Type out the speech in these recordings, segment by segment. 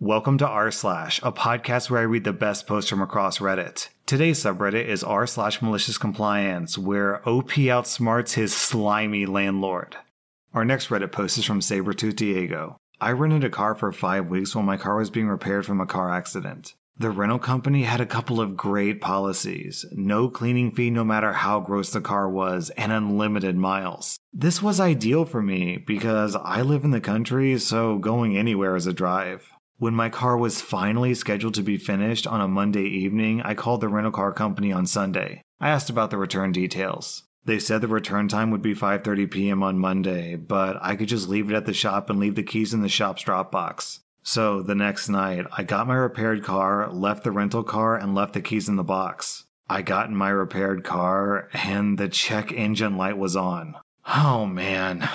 Welcome to r slash, a podcast where I read the best posts from across Reddit. Today's subreddit is r slash malicious compliance, where OP outsmarts his slimy landlord. Our next Reddit post is from Sabretooth Diego. I rented a car for five weeks while my car was being repaired from a car accident. The rental company had a couple of great policies no cleaning fee no matter how gross the car was, and unlimited miles. This was ideal for me because I live in the country, so going anywhere is a drive. When my car was finally scheduled to be finished on a Monday evening, I called the rental car company on Sunday. I asked about the return details. They said the return time would be 5:30 p.m. on Monday, but I could just leave it at the shop and leave the keys in the shop's drop box. So the next night, I got my repaired car, left the rental car, and left the keys in the box. I got in my repaired car, and the check engine light was on. Oh man.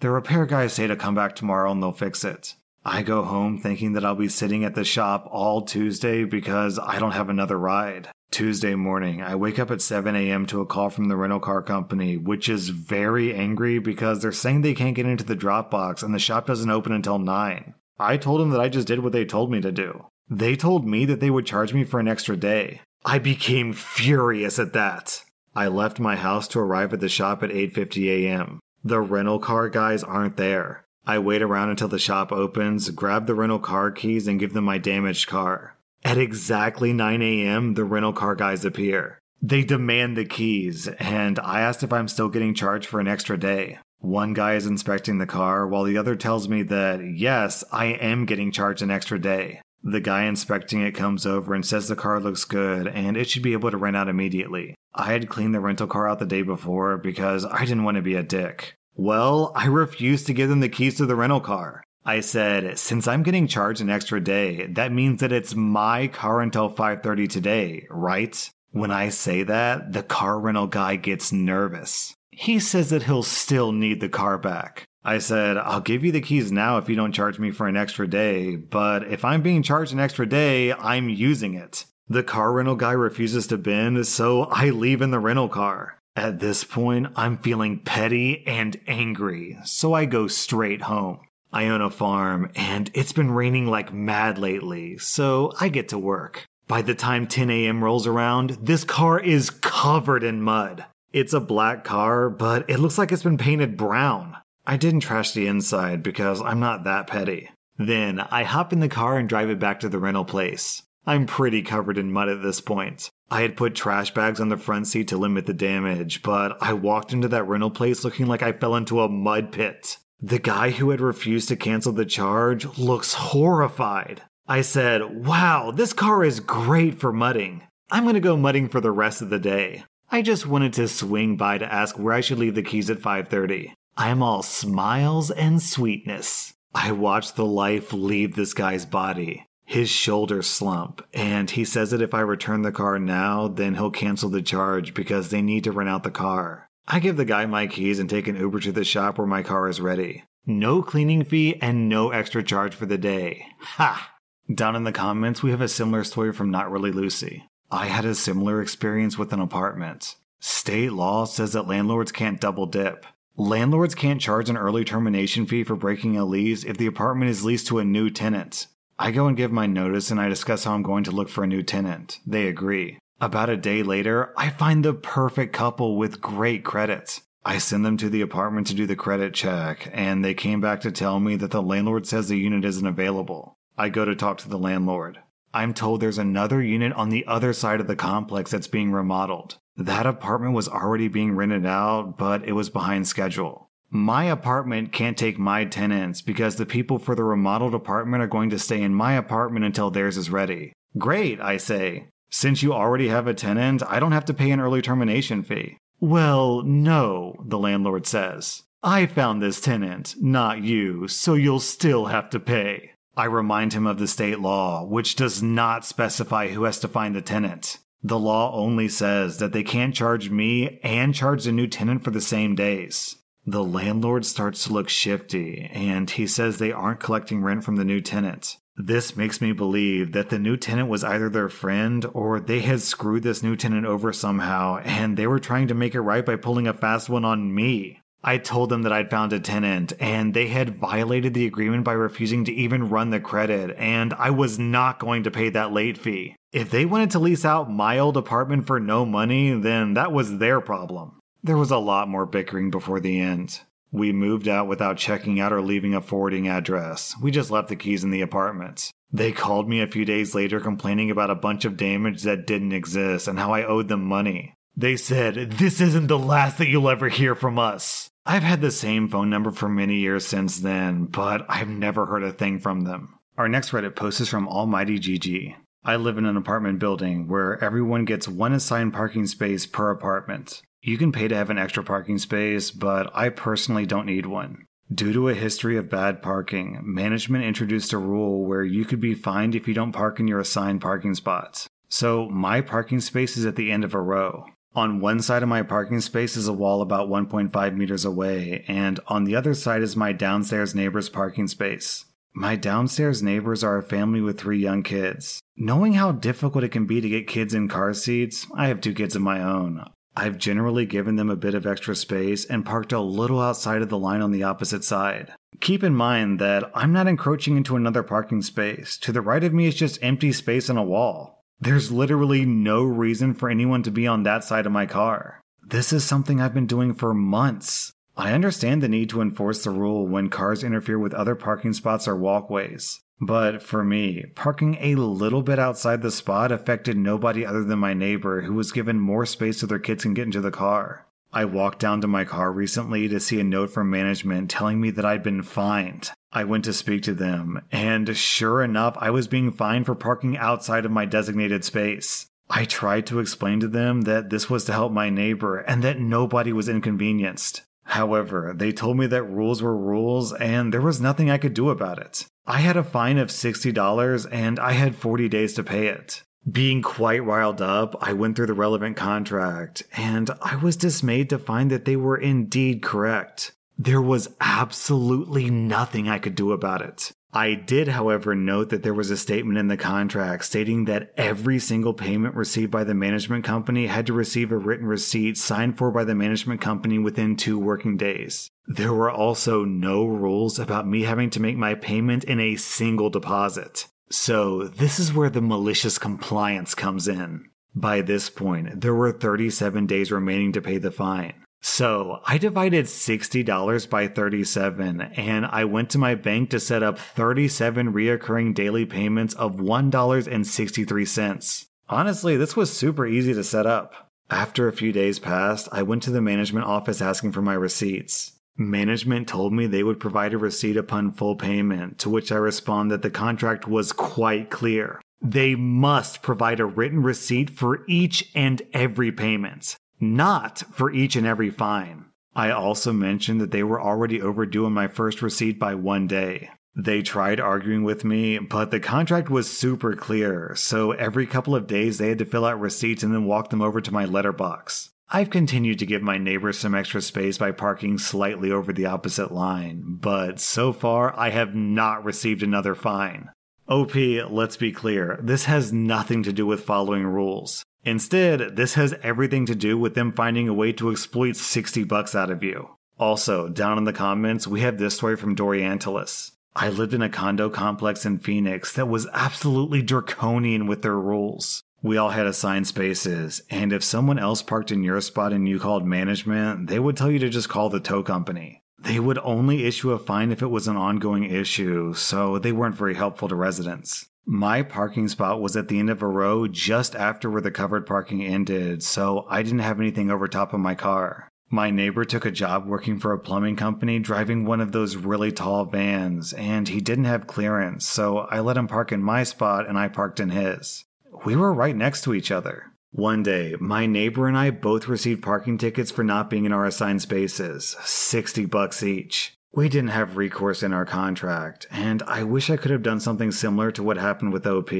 The repair guys say to come back tomorrow and they'll fix it. I go home thinking that I'll be sitting at the shop all Tuesday because I don't have another ride. Tuesday morning, I wake up at 7 a.m. to a call from the rental car company, which is very angry because they're saying they can't get into the Dropbox and the shop doesn't open until 9. I told them that I just did what they told me to do. They told me that they would charge me for an extra day. I became furious at that. I left my house to arrive at the shop at 8:50 a.m. The rental car guys aren't there. I wait around until the shop opens, grab the rental car keys, and give them my damaged car. At exactly 9 a.m., the rental car guys appear. They demand the keys, and I asked if I'm still getting charged for an extra day. One guy is inspecting the car, while the other tells me that, yes, I am getting charged an extra day. The guy inspecting it comes over and says the car looks good and it should be able to rent out immediately. I had cleaned the rental car out the day before because I didn't want to be a dick. Well, I refused to give them the keys to the rental car. I said, since I'm getting charged an extra day, that means that it's my car until 5:30 today, right? When I say that, the car rental guy gets nervous. He says that he'll still need the car back. I said, I'll give you the keys now if you don't charge me for an extra day, but if I'm being charged an extra day, I'm using it. The car rental guy refuses to bend, so I leave in the rental car. At this point, I'm feeling petty and angry, so I go straight home. I own a farm, and it's been raining like mad lately, so I get to work. By the time 10 a.m. rolls around, this car is covered in mud. It's a black car, but it looks like it's been painted brown. I didn't trash the inside because I'm not that petty. Then I hop in the car and drive it back to the rental place. I'm pretty covered in mud at this point. I had put trash bags on the front seat to limit the damage, but I walked into that rental place looking like I fell into a mud pit. The guy who had refused to cancel the charge looks horrified. I said, Wow, this car is great for mudding. I'm gonna go mudding for the rest of the day. I just wanted to swing by to ask where I should leave the keys at 5:30. I'm all smiles and sweetness. I watch the life leave this guy's body his shoulders slump, and he says that if I return the car now, then he'll cancel the charge because they need to rent out the car. I give the guy my keys and take an Uber to the shop where my car is ready. No cleaning fee and no extra charge for the day. Ha! Down in the comments, we have a similar story from Not Really Lucy. I had a similar experience with an apartment. State law says that landlords can't double dip. Landlords can't charge an early termination fee for breaking a lease if the apartment is leased to a new tenant. I go and give my notice and I discuss how I'm going to look for a new tenant. They agree. About a day later, I find the perfect couple with great credits. I send them to the apartment to do the credit check, and they came back to tell me that the landlord says the unit isn't available. I go to talk to the landlord. I'm told there's another unit on the other side of the complex that's being remodeled. That apartment was already being rented out, but it was behind schedule. My apartment can't take my tenants because the people for the remodeled apartment are going to stay in my apartment until theirs is ready. Great, I say. Since you already have a tenant, I don't have to pay an early termination fee. Well, no, the landlord says. I found this tenant, not you, so you'll still have to pay. I remind him of the state law, which does not specify who has to find the tenant. The law only says that they can't charge me and charge the new tenant for the same days. The landlord starts to look shifty, and he says they aren't collecting rent from the new tenant. This makes me believe that the new tenant was either their friend or they had screwed this new tenant over somehow and they were trying to make it right by pulling a fast one on me. I told them that I'd found a tenant and they had violated the agreement by refusing to even run the credit, and I was not going to pay that late fee. If they wanted to lease out my old apartment for no money, then that was their problem. There was a lot more bickering before the end. We moved out without checking out or leaving a forwarding address. We just left the keys in the apartment. They called me a few days later complaining about a bunch of damage that didn't exist and how I owed them money. They said, This isn't the last that you'll ever hear from us. I've had the same phone number for many years since then, but I've never heard a thing from them. Our next Reddit post is from Almighty GG. I live in an apartment building where everyone gets one assigned parking space per apartment. You can pay to have an extra parking space, but I personally don't need one. Due to a history of bad parking, management introduced a rule where you could be fined if you don't park in your assigned parking spots. So my parking space is at the end of a row. On one side of my parking space is a wall about 1.5 meters away, and on the other side is my downstairs neighbor's parking space. My downstairs neighbors are a family with three young kids. Knowing how difficult it can be to get kids in car seats, I have two kids of my own. I've generally given them a bit of extra space and parked a little outside of the line on the opposite side. Keep in mind that I'm not encroaching into another parking space. To the right of me is just empty space and a wall. There's literally no reason for anyone to be on that side of my car. This is something I've been doing for months. I understand the need to enforce the rule when cars interfere with other parking spots or walkways. But for me, parking a little bit outside the spot affected nobody other than my neighbor, who was given more space so their kids can get into the car. I walked down to my car recently to see a note from management telling me that I'd been fined. I went to speak to them, and sure enough, I was being fined for parking outside of my designated space. I tried to explain to them that this was to help my neighbor and that nobody was inconvenienced. However, they told me that rules were rules and there was nothing I could do about it. I had a fine of $60 and I had 40 days to pay it. Being quite riled up, I went through the relevant contract, and I was dismayed to find that they were indeed correct. There was absolutely nothing I could do about it. I did, however, note that there was a statement in the contract stating that every single payment received by the management company had to receive a written receipt signed for by the management company within two working days. There were also no rules about me having to make my payment in a single deposit. So, this is where the malicious compliance comes in. By this point, there were 37 days remaining to pay the fine. So, I divided $60 by 37 and I went to my bank to set up 37 reoccurring daily payments of $1.63. Honestly, this was super easy to set up. After a few days passed, I went to the management office asking for my receipts. Management told me they would provide a receipt upon full payment, to which I respond that the contract was quite clear. They must provide a written receipt for each and every payment, not for each and every fine. I also mentioned that they were already overdue on my first receipt by one day. They tried arguing with me, but the contract was super clear, so every couple of days they had to fill out receipts and then walk them over to my letterbox. I've continued to give my neighbors some extra space by parking slightly over the opposite line, but so far I have not received another fine. OP, let's be clear, this has nothing to do with following rules. Instead, this has everything to do with them finding a way to exploit 60 bucks out of you. Also, down in the comments, we have this story from Doriantilus. I lived in a condo complex in Phoenix that was absolutely draconian with their rules. We all had assigned spaces, and if someone else parked in your spot and you called management, they would tell you to just call the tow company. They would only issue a fine if it was an ongoing issue, so they weren't very helpful to residents. My parking spot was at the end of a row just after where the covered parking ended, so I didn't have anything over top of my car. My neighbor took a job working for a plumbing company driving one of those really tall vans, and he didn't have clearance, so I let him park in my spot and I parked in his we were right next to each other. One day, my neighbor and I both received parking tickets for not being in our assigned spaces, 60 bucks each. We didn't have recourse in our contract, and I wish I could have done something similar to what happened with OP.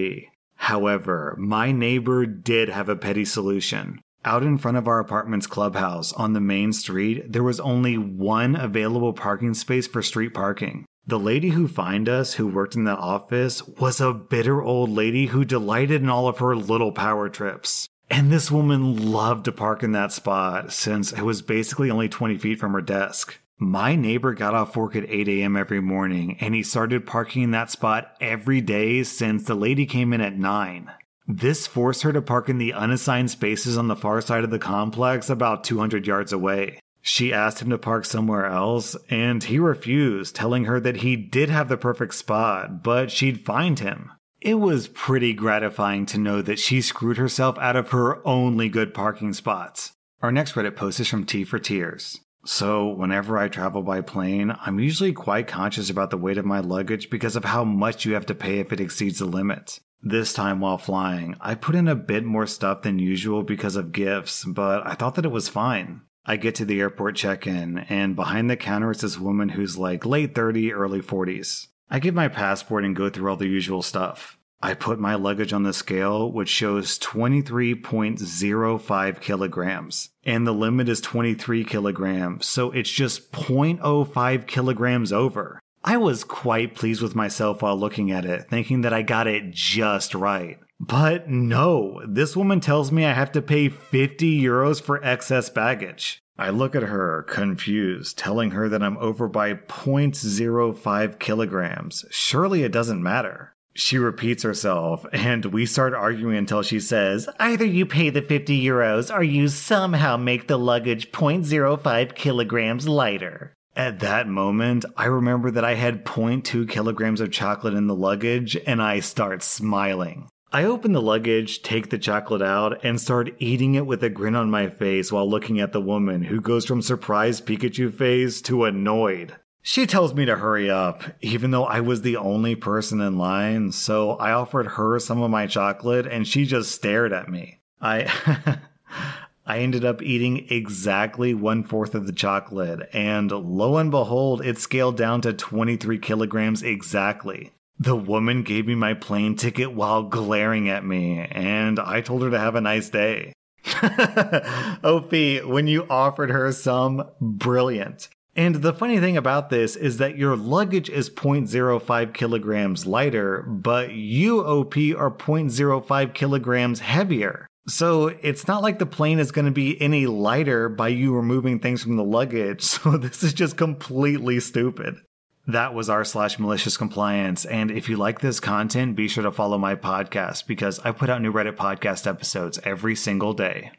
However, my neighbor did have a petty solution. Out in front of our apartment's clubhouse on the main street, there was only one available parking space for street parking. The lady who fined us, who worked in that office, was a bitter old lady who delighted in all of her little power trips. And this woman loved to park in that spot since it was basically only 20 feet from her desk. My neighbor got off work at 8 a.m. every morning and he started parking in that spot every day since the lady came in at 9. This forced her to park in the unassigned spaces on the far side of the complex about 200 yards away. She asked him to park somewhere else, and he refused, telling her that he did have the perfect spot, but she'd find him. It was pretty gratifying to know that she screwed herself out of her only good parking spots. Our next Reddit post is from T for Tears. So, whenever I travel by plane, I'm usually quite conscious about the weight of my luggage because of how much you have to pay if it exceeds the limit. This time while flying, I put in a bit more stuff than usual because of gifts, but I thought that it was fine. I get to the airport check in, and behind the counter is this woman who's like late 30, early 40s. I give my passport and go through all the usual stuff. I put my luggage on the scale, which shows 23.05 kilograms, and the limit is 23 kilograms, so it's just 0.05 kilograms over. I was quite pleased with myself while looking at it, thinking that I got it just right. But no, this woman tells me I have to pay 50 euros for excess baggage. I look at her, confused, telling her that I'm over by 0.05 kilograms. Surely it doesn't matter. She repeats herself, and we start arguing until she says, Either you pay the 50 euros or you somehow make the luggage 0.05 kilograms lighter. At that moment, I remember that I had 0.2 kilograms of chocolate in the luggage, and I start smiling. I open the luggage, take the chocolate out, and start eating it with a grin on my face while looking at the woman who goes from surprised Pikachu face to annoyed. She tells me to hurry up, even though I was the only person in line, so I offered her some of my chocolate and she just stared at me. I I ended up eating exactly one fourth of the chocolate, and lo and behold, it scaled down to 23 kilograms exactly. The woman gave me my plane ticket while glaring at me, and I told her to have a nice day. OP, when you offered her some, brilliant. And the funny thing about this is that your luggage is 0.05 kilograms lighter, but you, OP, are 0.05 kilograms heavier. So it's not like the plane is going to be any lighter by you removing things from the luggage. So this is just completely stupid. That was r slash malicious compliance. And if you like this content, be sure to follow my podcast because I put out new Reddit podcast episodes every single day.